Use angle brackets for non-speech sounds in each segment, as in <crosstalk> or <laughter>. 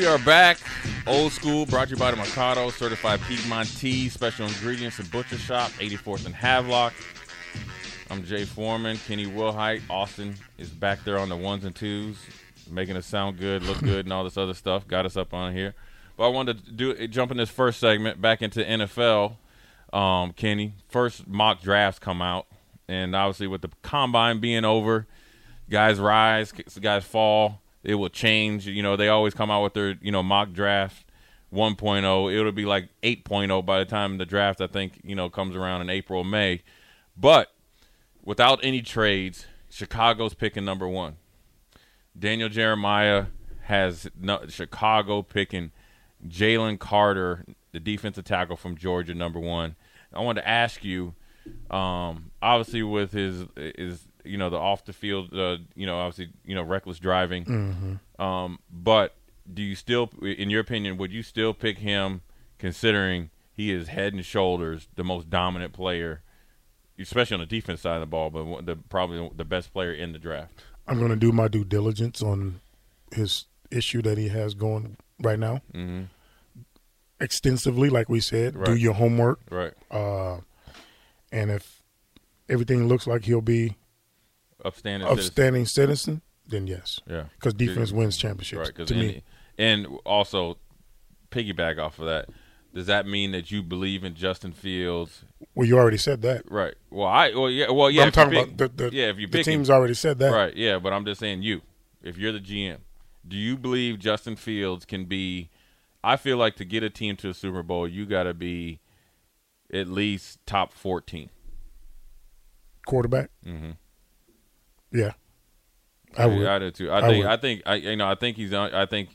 We are back. Old school, brought to you by the Mercado, certified Piedmontese, special ingredients and butcher shop, 84th and Havelock. I'm Jay Foreman, Kenny Wilhite. Austin is back there on the ones and twos, making us sound good, look good, and all this other stuff. Got us up on here. But I wanted to do jump in this first segment back into NFL. Um, Kenny, first mock drafts come out, and obviously with the combine being over, guys rise, guys fall it will change. You know, they always come out with their, you know, mock draft 1.0. It'll be like 8.0 by the time the draft, I think, you know, comes around in April, May. But without any trades, Chicago's picking number one. Daniel Jeremiah has no, Chicago picking Jalen Carter, the defensive tackle from Georgia, number one. I wanted to ask you, um, obviously with his his you know the off the field, uh, you know obviously you know reckless driving. Mm-hmm. Um, but do you still, in your opinion, would you still pick him, considering he is head and shoulders the most dominant player, especially on the defense side of the ball, but the probably the best player in the draft? I'm going to do my due diligence on his issue that he has going right now. Mm-hmm. Extensively, like we said, Right. do your homework. Right, Uh, and if everything looks like he'll be upstanding. citizen. upstanding citizen, then yes, Yeah, because defense wins championships. right. To me, and also piggyback off of that. Does that mean that you believe in Justin Fields? well, you already said that. Right. Well, I. Well, yeah. Well, yeah. I'm talking pick- about the, the, yeah. If you the pick him. team's already said that. Right, yeah, but I'm just saying you. If you're the GM, do you believe Justin Fields can be I feel like to get a team to a Super Bowl, you got to be at least top 14. Quarterback. Mhm. Yeah, I would. I do too. I I think would. I think I you know, I think he's on I think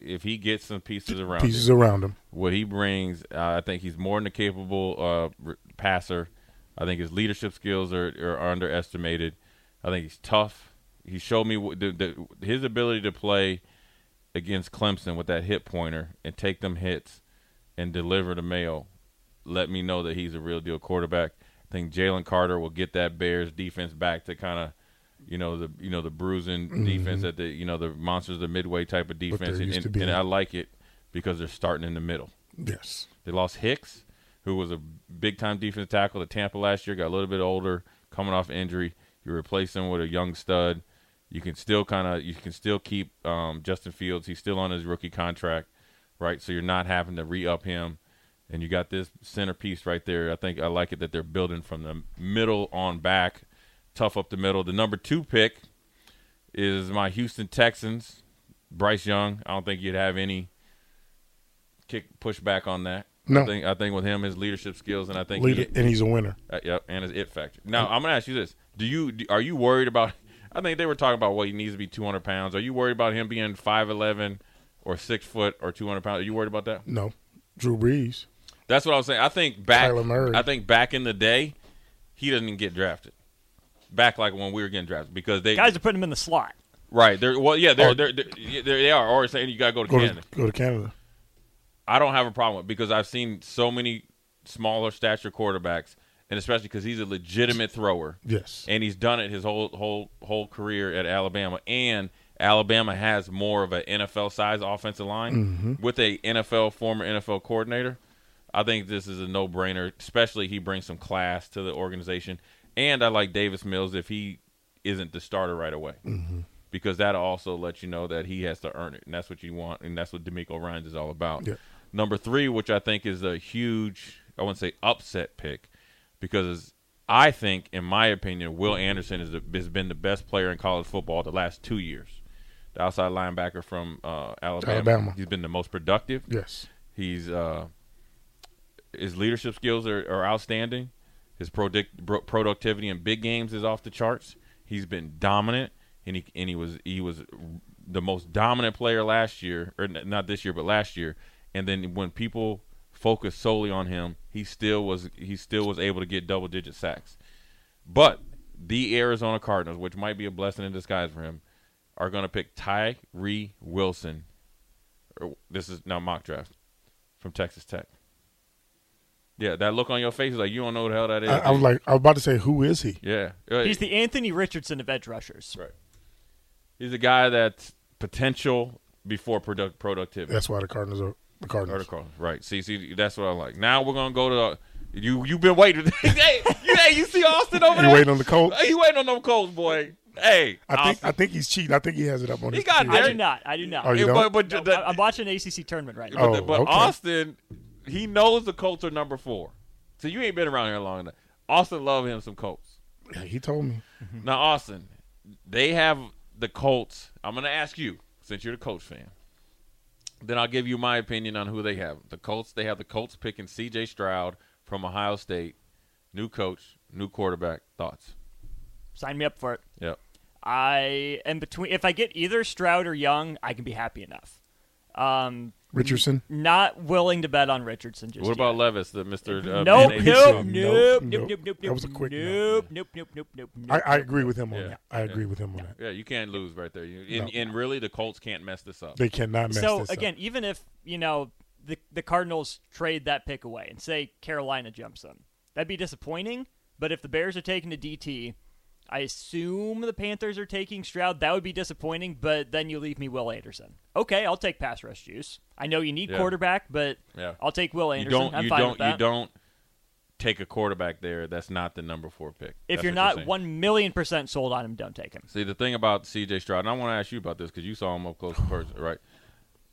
if he gets some pieces around Pieces him, around him. what he brings, uh, I think he's more than a capable uh, passer. I think his leadership skills are, are underestimated. I think he's tough. He showed me the, the, his ability to play against Clemson with that hit pointer and take them hits and deliver the mail. Let me know that he's a real deal quarterback. I think Jalen Carter will get that Bears defense back to kind of, you know, the you know the bruising defense that the you know the monsters of the midway type of defense, Mm-hmm. and, and, and I like it because they're starting in the middle. Yes. They lost Hicks, who was a big time defensive tackle at Tampa last year, got a little bit older, coming off injury. You replace him with a young stud. You can still kind of you can still keep um, Justin Fields. He's still on his rookie contract, right? So you're not having to re up him, and you got this centerpiece right there. I think I like it that they're building from the middle on back, tough up the middle. The number two pick is my Houston Texans, Bryce Young. I don't think you'd have any kick pushback on that. No. I think I think with him, his leadership skills, and I think Leader, he, and he's a winner. uh, yep, and his it factor. Now I'm gonna ask you this: Do you do, are you worried about? <laughs> I think they were talking about what he needs to be 200 pounds. Are you worried about him being 5'11 or six foot or 200 pounds? Are you worried about that? No, Drew Brees. That's what I was saying. I think back. I think back in the day, he doesn't get drafted. Back like when we were getting drafted because they Guys are putting him in the slot. right. They're well, yeah, they're, they're, they're, yeah, they are. Or saying you got to go to Go Canada. to, go to Canada. I don't have a problem with it because I've seen so many smaller stature quarterbacks, and especially because he's a legitimate thrower, Yes. and he's done it his whole whole whole career at Alabama. And Alabama has more of an NFL size offensive line mm-hmm. with a NFL former NFL coordinator. I think this is a no brainer. Especially he brings some class to the organization, and I like Davis Mills if he isn't the starter right away. Because that also lets you know that he has to earn it, and that's what you want, and that's what DeMeco Ryans is all about. Yeah. Number three, which I think is a huge, I wouldn't say upset pick, because I think, in my opinion, Will Anderson is the, has been the best player in college football the last two years. The outside linebacker from uh, Alabama. Alabama. He's been the most productive. Yes. He's uh, his leadership skills are, are outstanding. His prodict, bro- productivity in big games is off the charts. He's been dominant, and he and he was he was the most dominant player last year, or not this year, but last year. And then when people focus solely on him, he still was he still was able to get double digit sacks. But the Arizona Cardinals, which might be a blessing in disguise for him, are going to pick Tyree Wilson. This is now mock draft from Texas Tech. Yeah, that look on your face is like you don't know what the hell that is. I, I was like, I was about to say, who is he? yeah, Uh, He's the Anthony Richardson of edge rushers. right. He's a guy that's potential before product productivity. That's why the Cardinals are the Or Cardinals. the Cardinals. Right. See, see, that's what I like. Now we're gonna go to the, you. You've been waiting. <laughs> hey, you, hey, you see Austin over You there? waiting on the Colts? Hey, you waiting on them Colts, boy? Hey, I think Austin. I think he's cheating. I think he has it up on He his got computer. I do not. I do not. Oh, you Yeah, don't? but, but, No, the- I- I'm watching an ACC tournament right now. but, Oh, the- but okay. Austin, he knows the Colts are number four. So you ain't been around here long enough. Austin love him some Colts. Yeah, he told me. Mm-hmm. Now, Austin, they have the Colts. I'm going to ask you, since you're the Colts fan. Then I'll give you my opinion on who they have. The Colts, they have the Colts picking C.J. Stroud from Ohio State. New coach, new quarterback. Thoughts? Sign me up for it. Yep. I am between. If I get either Stroud or Young, I can be happy enough. Um, Richardson. not willing to bet on Richardson just What about yet. Levis, the Mr. Uh, Nope, nope, nope, Nope, nope, nope. nope, nope, That was a quick no. nope, nope, nope, nope, nope, nope. I, I agree with him on Yeah. that. I agree with him on that. Yeah, you can't lose right there. You, and, No. and really, the Colts can't mess this up. They cannot mess So this again, up. even if you know the the Cardinals trade that pick away and say Carolina jumps them, that'd be disappointing. But if the Bears are taking a DT, I assume the Panthers are taking Stroud. That would be disappointing. But then you leave me Will Anderson. Okay, I'll take pass rush juice. I know you need Yeah. quarterback, but Yeah. I'll take Will Anderson. You Anderson. don't. I'm You fine don't. with that. You don't take a quarterback there. That's not the number four pick. if That's you're what not saying. one million percent sold on him, don't take him. See, the thing about C.J. Stroud, and I want to ask you about this because you saw him up close in person, <sighs> right?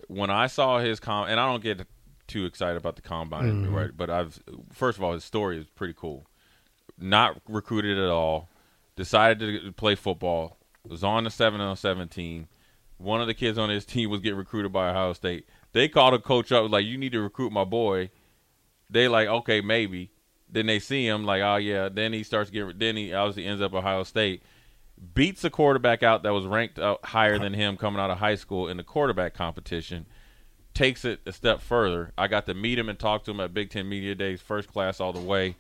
When I saw his com, and I don't get too excited about the combine, mm-hmm. right? But I've first of all, his story is pretty cool. Not recruited at all, decided to play football. Was on the seven on seventeen. One of the kids on his <laughs> team was getting recruited by Ohio State. They called a coach up like, "You need to recruit my boy." They like, okay, maybe. Then they see him like, oh yeah. Then he starts getting. Then he obviously ends up Ohio State beats a quarterback out that was ranked out higher than him coming out of high school in the quarterback competition. Takes it a step further. I got to meet him and talk to him at Big Ten Media Days, first class all the way.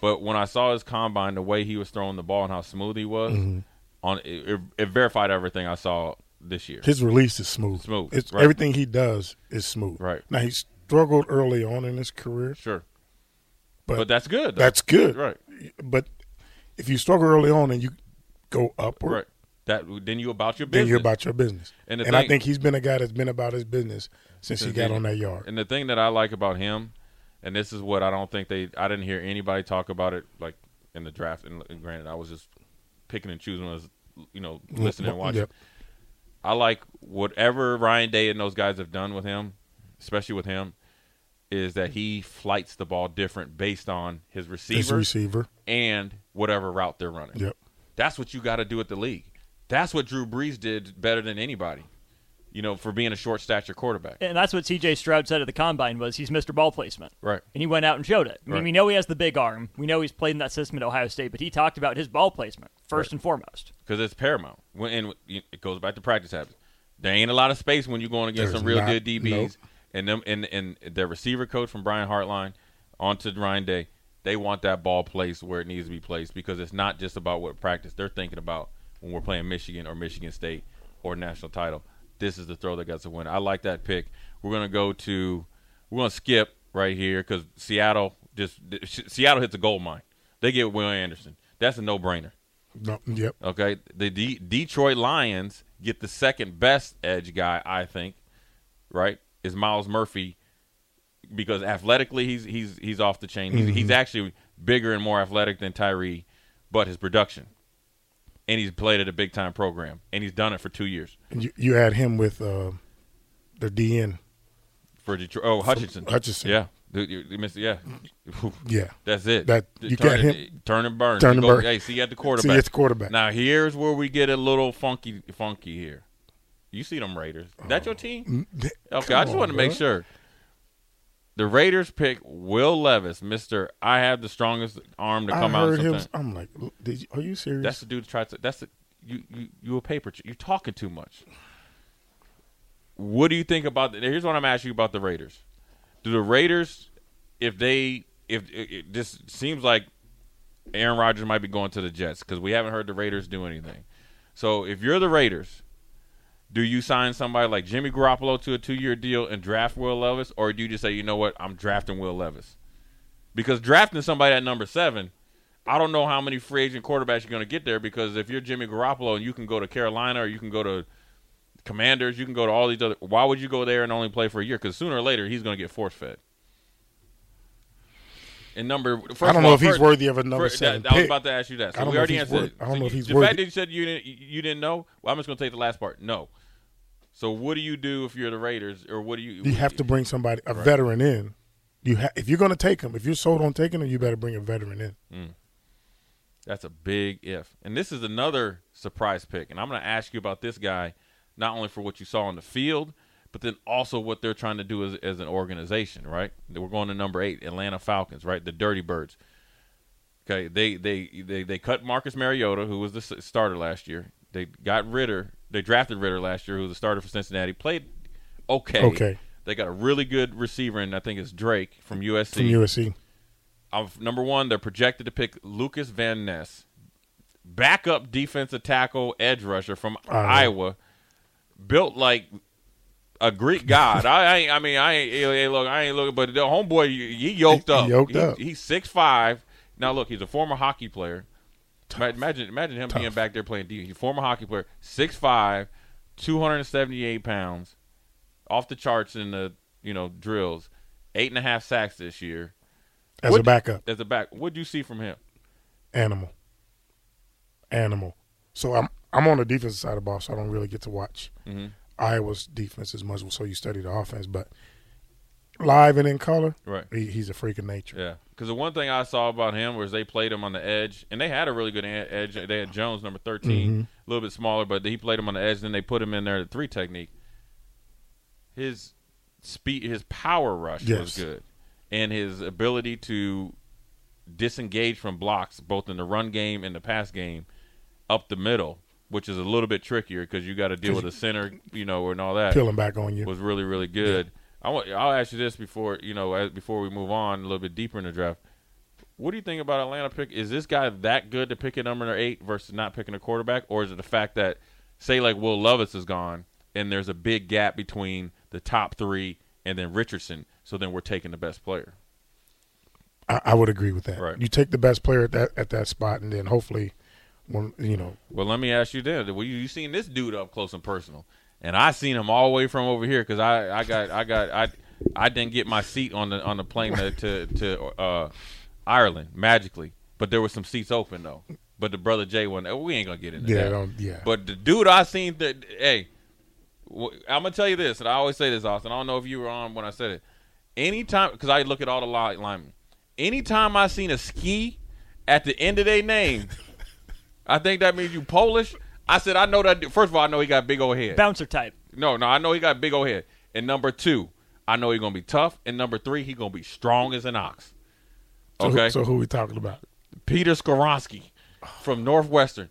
But when I saw his combine, the way he was throwing the ball and how smooth he was, mm-hmm. on it, it, it verified everything I saw this year. His release is smooth. Smooth, It's right. everything he does is smooth. Right. Now he struggled early on in his career, Sure, but, but, that's good. though. that's good. right, But if you struggle early on and you go upward, right. That then you about your business. then you're about your business. And And, the I think he's been a guy that's been about his business since he got on that yard. And the thing that I like about him, and this is what I don't think they, I didn't hear anybody talk about it like in the draft. And, and granted, I was just picking and choosing was you know mm-hmm. listening and watching. Yep. I like whatever Ryan Day and those guys have done with him, especially with him, is that he flights the ball different based on his His receiver receiver. and whatever route they're running. Yep. That's what you got to do at the league. That's what Drew Brees did better than anybody. You know, for being a short stature quarterback. And that's what C.J. Stroud said at the combine was he's Mr. Ball Placement. Right. And he went out and showed it. I mean, Right. we know he has the big arm. We know he's played in that system at Ohio State, but he talked about his ball placement first Right. and foremost. because it's paramount. When and it goes back to practice habits. There ain't a lot of space when you're going against There's some real not- good DBs. nope. And them and and their receiver coach from Brian Hartline onto Ryan Day. They want that ball placed where it needs to be placed because it's not just about what practice they're thinking about when we're playing Michigan or Michigan State or national title. This is the throw that gets a win. I like that pick. We're gonna go to we're gonna skip right here because Seattle just Seattle hits a gold mine. They get Will Anderson. That's a no brainer. No, yep. Okay, the D- Detroit Lions get the second best edge guy, I think. Right, is Myles Murphy because athletically he's he's he's off the chain. He's, he's mm-hmm. actually bigger and more athletic than Tyree, but his production, and he's played at a big time program, and he's done it for two years And you, you add him with uh, the DN. for Detroit. Oh, Hutchinson, Hutchinson. yeah, You- you- you missed- yeah. Yeah. That's it. That- you turn got it- him- Turn and burn. turn You and burn. Hey, see at the quarterback. See, it's quarterback. Now here's where we get a little funky, funky here. You see them Raiders? That your team? Mm, Okay, come I just want to make sure. The Raiders pick Will Levis, Mister. I have the strongest arm to I come out. heard him. Something. I'm like, did you, are you serious? That's the dude that tried to. That's the you. You you a paper. You're talking too much. What do you think about? The, here's what I'm asking you about the Raiders. Do the Raiders, if they, if it, it just seems like Aaron Rodgers might be going to the Jets because we haven't heard the Raiders do anything. So if you're the Raiders, do you sign somebody like Jimmy Garoppolo to a two-year deal and draft Will Levis, or do you just say, you know what, I'm drafting Will Levis? Because drafting somebody at number seven, I don't know how many free agent quarterbacks you're going to get there. Because if you're Jimmy Garoppolo and you can go to Carolina or you can go to Commanders. You can go to all these other. Why would you go there and only play for a year? Because sooner or later he's going to get force fed. And number, first I don't know all, if he's first- worthy of another first- seven that- I was about to ask you that. So I don't we know if already he's answered. I don't So know if he's the worthy. fact that you said you didn't you didn't know. Well, I'm just going to take the last part. No. So what do you do if you're the Raiders, or what do you? You have to bring somebody, a veteran in. You ha- if you're going to take him, if you're sold on taking him, you better bring a veteran in. Hmm. That's a big if. And this is another surprise pick. And I'm going to ask you about this guy, not only for what you saw on the field, but then also what they're trying to do as, as an organization, right? We're going to number eight, Atlanta Falcons, right? The Dirty Birds. Okay, they they they, they cut Marcus Mariota, who was the starter last year. They got Ridder. They drafted Ridder last year, who was the starter for Cincinnati. Played okay. Okay. They got a really good receiver, and I think it's Drake from USC. From USC. Of number one, they're projected to pick Lukas Van Ness, backup defensive tackle, edge rusher from Iowa. Iowa, built like a Greek god. <laughs> I, ain't, I mean, I ain't hey, look, I ain't looking, but the homeboy, he yoked He- up. He- up. He's six five. Now look, he's a former hockey player. Ma- Imagine, imagine him being back there playing D. He's former hockey player, six five, two hundred and seventy eight pounds, off the charts in the you know drills, eight and a half sacks this year As What- a backup. as a back. what do you see from him? Animal. Animal. So I'm I'm on the defensive side of the ball, so I don't really get to watch Mhm. Iowa's defense as much. So you study the offense, but live and in color, Right. he, he's a freak of nature. Yeah, because the one thing I saw about him was they played him on the edge, and they had a really good edge. They had Jones, number 13 mm-hmm. a little bit smaller, but he played him on the edge. Then they put him in there at three technique. His speed, his power rush was good, and his ability to disengage from blocks, both in the run game and the pass game, up the middle, which is a little bit trickier because you got to deal with a center, you know, and all that Peeling back on you. was really really good. I want I'll ask you this before you know as, before we move on a little bit deeper in the draft. What do you think about Atlanta pick? Is this guy that good to pick a number eight versus not picking a quarterback, or is it the fact that say like Will Levis is gone and there's a big gap between the top three and then Richardson, so then we're taking the best player. I, I would agree with that. Right. You take the best player at that at that spot, and then hopefully, when you know, Well, let me ask you then. Well, you, you seen this dude up close and personal, and I seen him all the way from over here because I, I got I got I I didn't get my seat on the on the plane to to, to uh, Ireland magically, but there was some seats open though. But the brother Jay one, we ain't gonna get into yeah, that. yeah. But the dude I seen that, hey, I'm gonna tell you this, and I always say this, Austin. I don't know if you were on when I said it. Anytime, because I look at all the li- linemen. Anytime I seen a ski at the end of their name, I think that means you Polish. I said I know that. First of all, I know he got big old head. Bouncer type. No, no, I know he got big old head. And number two, I know he's gonna be tough. And number three, he gonna be strong as an ox. so, who- Okay, so who we talking about? Peter Skoronski from Northwestern,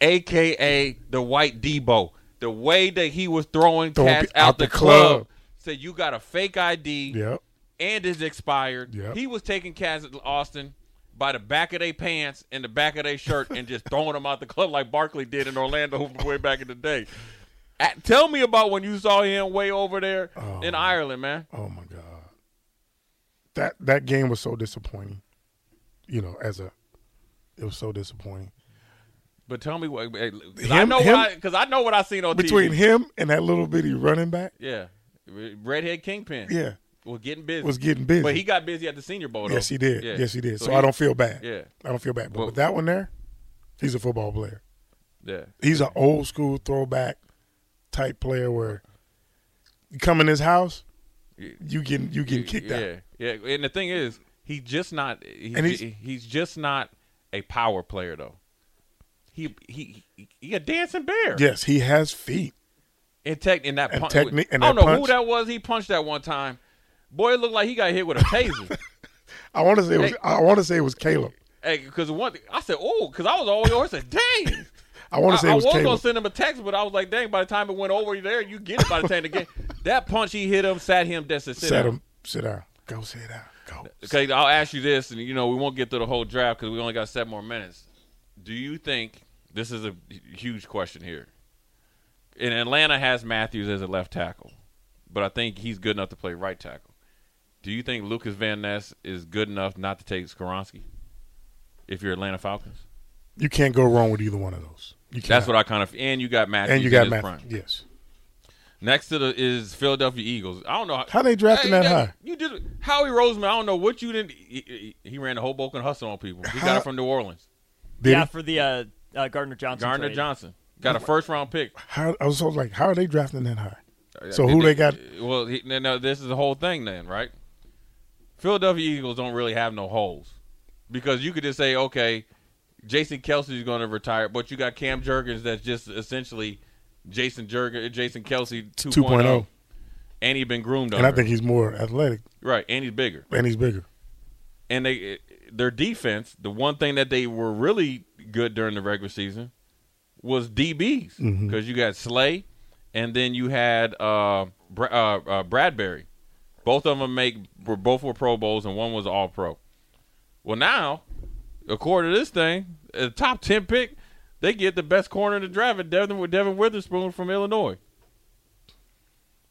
aka the White Deebo. The way that he was throwing Throwing cats pe- out, the club, said you got a fake ID Yep. and is expired. Yep. He was taking cats at Austin by the back of their pants and the back of their shirt and just throwing them out the club like Barkley did in Orlando way back in the day. At- tell me about when you saw him way over there oh, in Ireland, man. Oh my god, that that game was so disappointing. You know, as a, it was so disappointing But tell me what, 'cause I know him- what I, because I know what I seen on between TV. him and that little bitty running back. Yeah, redhead kingpin. Yeah, was getting busy. was getting busy. but he got busy at the Senior Bowl. Though. yes, he did. Yeah. Yes, he did. So, he- I don't feel bad. Yeah, I don't feel bad. But with that one there, he's a football player. yeah. He's an old school throwback type player where you come in his house, you getting you getting kicked yeah, out. Yeah, and the thing is, he's just not. He's, And he's- he's just not a power player though. He he he, he a dancing bear. Yes, he has feet. In tech in that And punch. technique- and I don't know who that was. He punched that one time. Boy, it looked like he got hit with a taser. <laughs> I want to say it was, Hey. I want to say it was Caleb. hey, because one, I said, oh, because I was always. I said, dang. <laughs> I want to say I it was was gonna send him a text, but I was like, dang. By the time it went over there, you get it. By the time the game, <laughs> that punch he hit him, sat him. That's a sit down. him. Sit down. Go sit down. Go. Okay, I'll ask you this, and you know we won't get through the whole draft because we only got seven more minutes. Do you think this is a huge question here? In Atlanta has Matthews as a left tackle, but I think he's good enough to play right tackle. Do you think Lukas Van Ness is good enough not to take Skoronski? If you're Atlanta Falcons, You can't go wrong with either one of those. You that's what I kind of and you got Matthews and you got his Matt. prime. Yes. Next to the is Philadelphia Eagles. I don't know How they drafting Hey, that high? You did Howie Roseman. I don't know what you didn't. He, he- he ran the Hoboken hustle on people. He got it from New Orleans. Did yeah, he? for the uh, uh, Gardner Johnson. Gardner trade. Johnson got a first round pick. How I was so like, how are they drafting that high? So who they got? Well, he, no, no, this is the whole thing then, right? Philadelphia Eagles don't really have no holes because you could just say, okay, Jason Kelce is going to retire, but you got Cam Jurgens that's just essentially Jason Jurgen, Jason Kelce 2.0, 2.0. and he's been groomed And I think he's more athletic right, and he's bigger. and he's bigger. and they their defense, the one thing that they were really good during the regular season was DBs because Mm-hmm. you got Slay, and then you had uh, Bra- uh, uh, Bradberry. Both of them make were both were Pro Bowls, and one was All Pro. Well, now, according to this thing, the top ten pick, they get the best corner in the draft, and Devon with Devon Witherspoon from Illinois.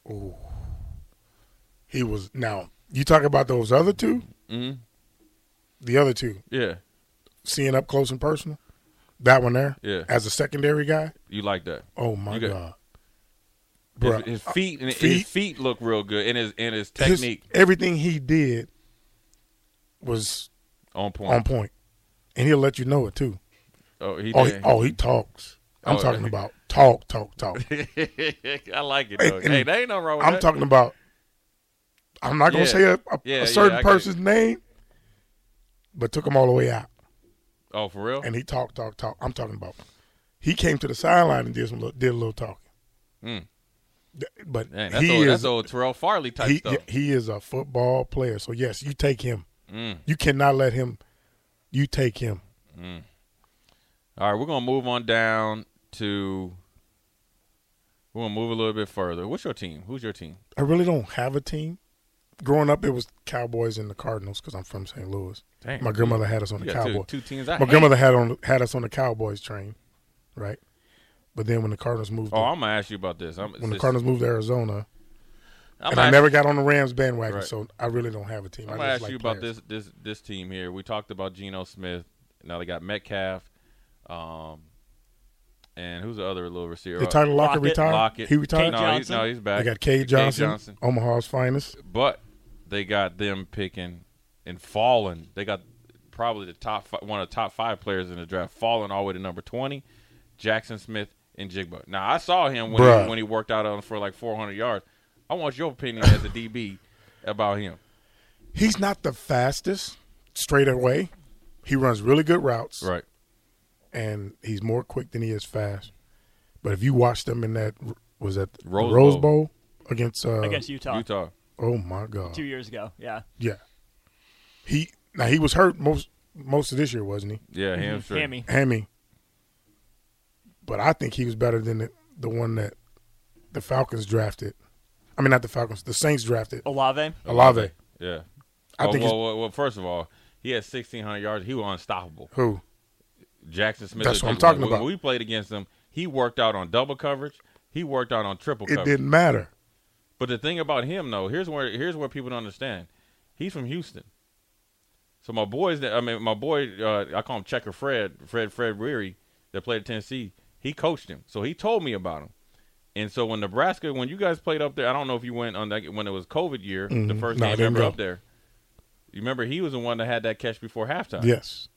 Ooh, he was now. You talk about those other 2 hmm The other two, Yeah, seeing up close and personal. That one there, Yeah. as a secondary guy. you like that? Oh my You got- god, Bruh, his feet and feet- his feet look real good, and his and his His- technique everything he did was on point. on point, and he'll let you know it too. Oh, he Oh, he, oh, he talks. I'm Oh, talking yeah. about talk, talk, talk. <laughs> I like it and hey, there ain't no wrong with I'm that. talking about. I'm not gonna Yeah. say a, a, Yeah, a certain got person's name, but took him all the way out, Oh, for real? and he talked, talk, talk. I'm talking about. He came to the sideline and did some, little- did a little talking. Mm. But Dang, that's he old, is that's old Terrell Farley type he, stuff. he is a football player. So yes, you take him. Mm. You cannot let him. You take him. All right, we're gonna move on down to. We're gonna move a little bit further. What's your team? Who's your team? I really don't have a team. Growing up, it was Cowboys and the Cardinals because I'm from St. Louis. Damn, My grandmother had us on you the got two, Cowboys. two teams. I My hate. grandmother had on had us on the Cowboys train, right? But then when the Cardinals moved, Oh, to, I'm gonna ask you about this. I'm, when the Cardinals moved to Arizona, I'm and I ask- never got on the Rams bandwagon, Right. so I really don't have a team. I'm I gonna just ask like you about players. this this this team here. We talked about Geno Smith. Now they got Metcalf, um, and who's the other little receiver? Did Tyler Lockett, Lockett. retire? Lockett. He retired. No, he's, Johnson. no, he's back. I got Cade Cade Johnson, Johnson. Omaha's finest. but they got them picking and falling. They got probably the top fi- one of the top five players in the draft, falling all the way to number twenty, Jaxon Smith Njigba. Now I saw him when Bruh. he, when he worked out on for like 400 yards. I want your opinion as a DB about him. He's not the fastest straight away. He runs really good routes, Right. and he's more quick than he is fast. But if you watched him in that was that Rose Rose, Bowl. Bowl. against uh, against Utah, Utah. oh my god, two years ago. Yeah, yeah, he now he was hurt most most of this year, wasn't he? Yeah, hamstring. Hammy. Hammy. But I think he was better than the, the one that the Falcons drafted. I mean, not the Falcons. The Saints drafted Olave. Olave. Yeah. I well, think well, well, well, first of all, he had 1,600 yards. He was unstoppable. Who? Jaxon Smith. That's what I'm when- talking when, about. When we played against him, he worked out on double coverage. He worked out on triple coverage. It coverage. didn't matter. But the thing about him, though, here's where here's where people don't understand. He's from Houston. So my boys, that I mean, my boy, uh, I call him Checker Fred, Fred Fred Weary, that played at Tennessee. He coached him, so he told me about him. And so when Nebraska, when you guys played up there, I don't know if you went on that when it was COVID year, the Mhm. first No, I game ever go. up there. You remember he was the one that had that catch before halftime. Yes.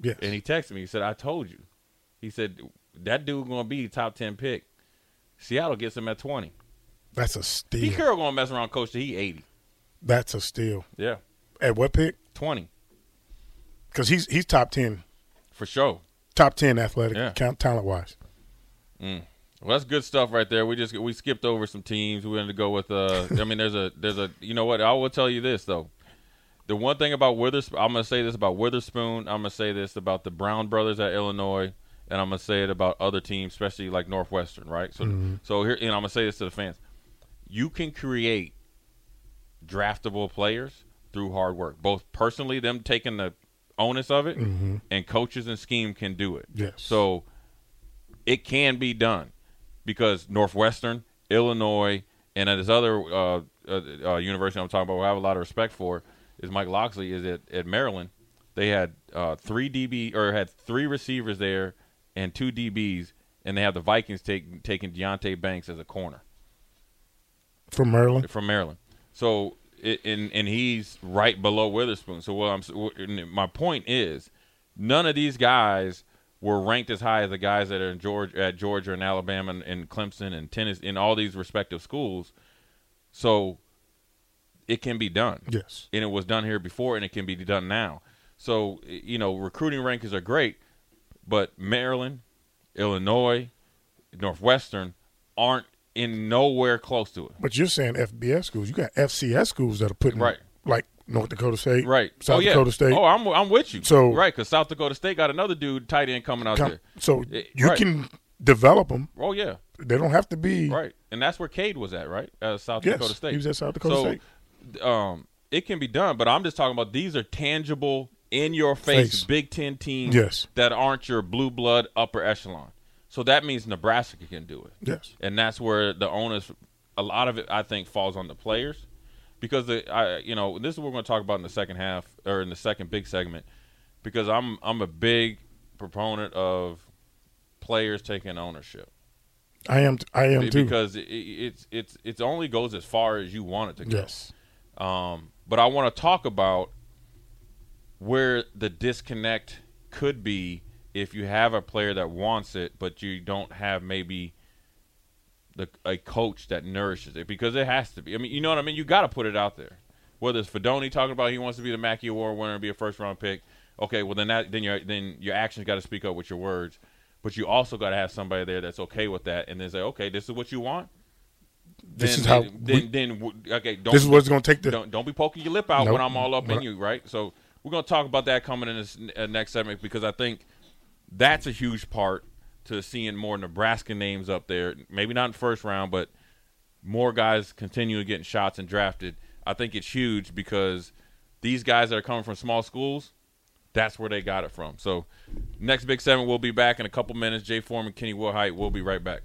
Yes. And he texted me. He said, "I told you." He said that dude going to be top ten pick. Seattle gets him at twenty. That's a Pete steal. Carroll going to mess around, coach. till He eighty. That's a steal. Yeah, At what pick? twenty Because he's he's top ten, for sure. Top ten athletic Yeah. count talent wise. Well, that's good stuff right there. We just we skipped over some teams. We wanted to go with. Uh, I mean, there's a there's a. You know what? I will tell you this though. The one thing about Witherspoon, I'm gonna say this about Witherspoon. I'm gonna say this about the Brown brothers at Illinois, and I'm gonna say it about other teams, especially like Northwestern, right? So, so here, and I'm gonna say this to the fans: you can create draftable players through hard work, both personally, them taking the onus of it, and coaches and scheme can do it. Yes. So it can be done because Northwestern, Illinois, and this other uh, uh, uh, university I'm talking about, I have a lot of respect for, is Mike Locksley. Is at, at Maryland. They had uh, three DB or had three receivers there and two DBs, and they have the Vikings take, taking Deonte Banks as a corner. from Maryland. from Maryland. So it, and and he's right below Witherspoon. So what I'm my point is, none of these guys were ranked as high as the guys that are in Georgia, at Georgia and Alabama and, and Clemson and Tennessee in all these respective schools. So it can be done. Yes. And it was done here before, and it can be done now. So you know, recruiting rankings are great, but Maryland, Illinois, Northwestern aren't in nowhere close to it. But you're saying FBS schools. You got FCS schools that are putting Right. like North Dakota State, Right. South oh, yeah. Dakota State. Oh, I'm I'm with you. So- right, because South Dakota State got another dude tight end coming out Com- there. so Eh, you right. can develop them. Oh yeah, They don't have to be. right. And that's where Cade was at, right? Uh, South Yes, Dakota State. he was at South Dakota so, Um, it can be done, but I'm just talking about these are tangible, in your face, Face. Big Ten teams Yes. that aren't your blue blood upper echelon. So that means Nebraska can do it. Yes. and that's where the onus a lot of it i think falls on the players because the i you know this is what we're going to talk about in the second half or in the second big segment because i'm i'm a big proponent of players taking ownership I am. I am too. because it, it's it's it only goes as far as you want it to go yes. um, but I want to talk about where the disconnect could be if you have a player that wants it, but you don't have maybe the a coach that nourishes it because it has to be. I mean, you know what I mean. You got to put it out there. Whether it's Fidone talking about he wants to be the Mackey Award winner and be a first round pick, okay, well then that then your then your actions got to speak up with your words, but you also got to have somebody there that's okay with that and then say, okay, this is what you want. This then, is how then, we- then, then okay. Don't This is what's going to take the. don't don't be poking your lip out Nope. when I'm all up in you, right? So we're gonna talk about that coming in this uh, next segment because I think that's a huge part to seeing more Nebraska names up there. Maybe not in first round, but more guys continue getting shots and drafted. I think it's huge because these guys that are coming from small schools, that's where they got it from. So next big seven, we'll be back in a couple minutes. Jay Foreman, Kenny Wilhite, we'll be right back.